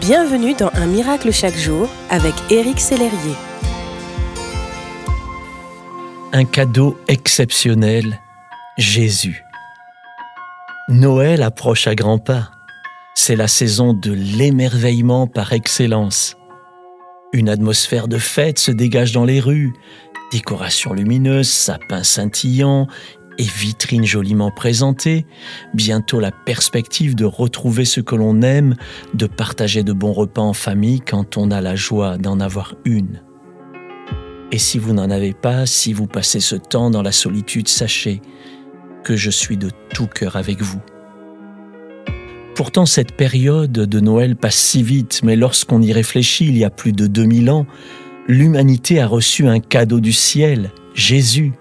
Bienvenue dans Un miracle chaque jour avec Éric Sellerier. Un cadeau exceptionnel, Jésus. Noël approche à grands pas. C'est la saison de l'émerveillement par excellence. Une atmosphère de fête se dégage dans les rues. Décorations lumineuses, sapins scintillants, et vitrine joliment présentée, bientôt la perspective de retrouver ce que l'on aime, de partager de bons repas en famille quand on a la joie d'en avoir une. Et si vous n'en avez pas, si vous passez ce temps dans la solitude, sachez que je suis de tout cœur avec vous. Pourtant, cette période de Noël passe si vite, mais lorsqu'on y réfléchit, il y a plus de 2000 ans, l'humanité a reçu un cadeau du ciel, Jésus,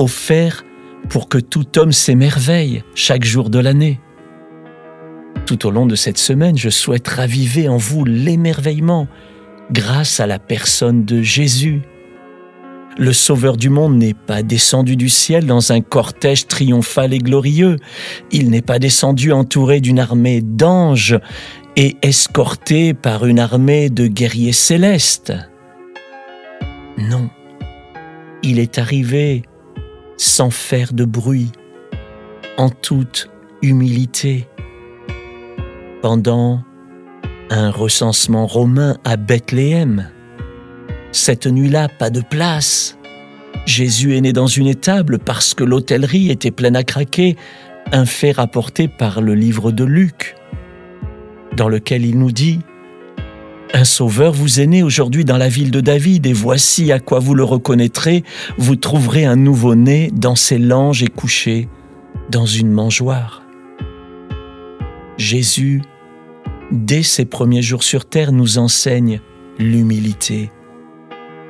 offert pour que tout homme s'émerveille chaque jour de l'année. Tout au long de cette semaine, je souhaite raviver en vous l'émerveillement grâce à la personne de Jésus. Le Sauveur du monde n'est pas descendu du ciel dans un cortège triomphal et glorieux. Il n'est pas descendu entouré d'une armée d'anges et escorté par une armée de guerriers célestes. Non, il est arrivé sans faire de bruit, en toute humilité. Pendant un recensement romain à Bethléem, cette nuit-là, pas de place. Jésus est né dans une étable parce que l'hôtellerie était pleine à craquer, un fait rapporté par le livre de Luc, dans lequel il nous dit un sauveur vous est né aujourd'hui dans la ville de David, et voici à quoi vous le reconnaîtrez, vous trouverez un nouveau-né dans ses langes et couché dans une mangeoire. Jésus, dès ses premiers jours sur terre, nous enseigne l'humilité.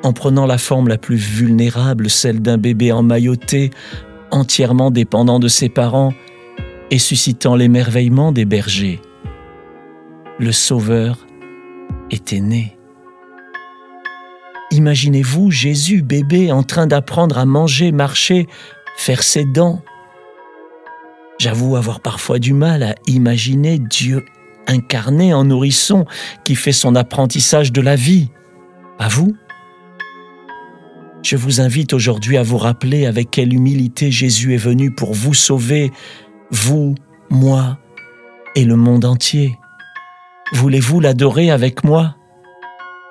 En prenant la forme la plus vulnérable, celle d'un bébé emmailloté, entièrement dépendant de ses parents, et suscitant l'émerveillement des bergers. Le Sauveur était né. Imaginez-vous Jésus bébé en train d'apprendre à manger, marcher, faire ses dents. J'avoue avoir parfois du mal à imaginer Dieu incarné en nourrisson qui fait son apprentissage de la vie. À vous Je vous invite aujourd'hui à vous rappeler avec quelle humilité Jésus est venu pour vous sauver, vous, moi et le monde entier. Voulez-vous l'adorer avec moi?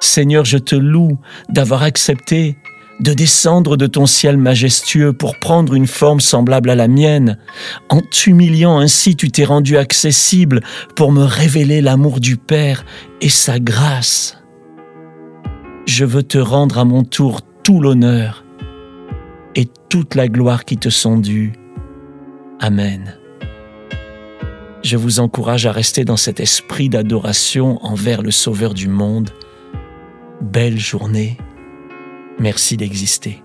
Seigneur, je te loue d'avoir accepté de descendre de ton ciel majestueux pour prendre une forme semblable à la mienne. En t'humiliant ainsi, tu t'es rendu accessible pour me révéler l'amour du Père et sa grâce. Je veux te rendre à mon tour tout l'honneur et toute la gloire qui te sont dues. Amen je vous encourage à rester dans cet esprit d'adoration envers le Sauveur du monde. Belle journée. Merci d'exister.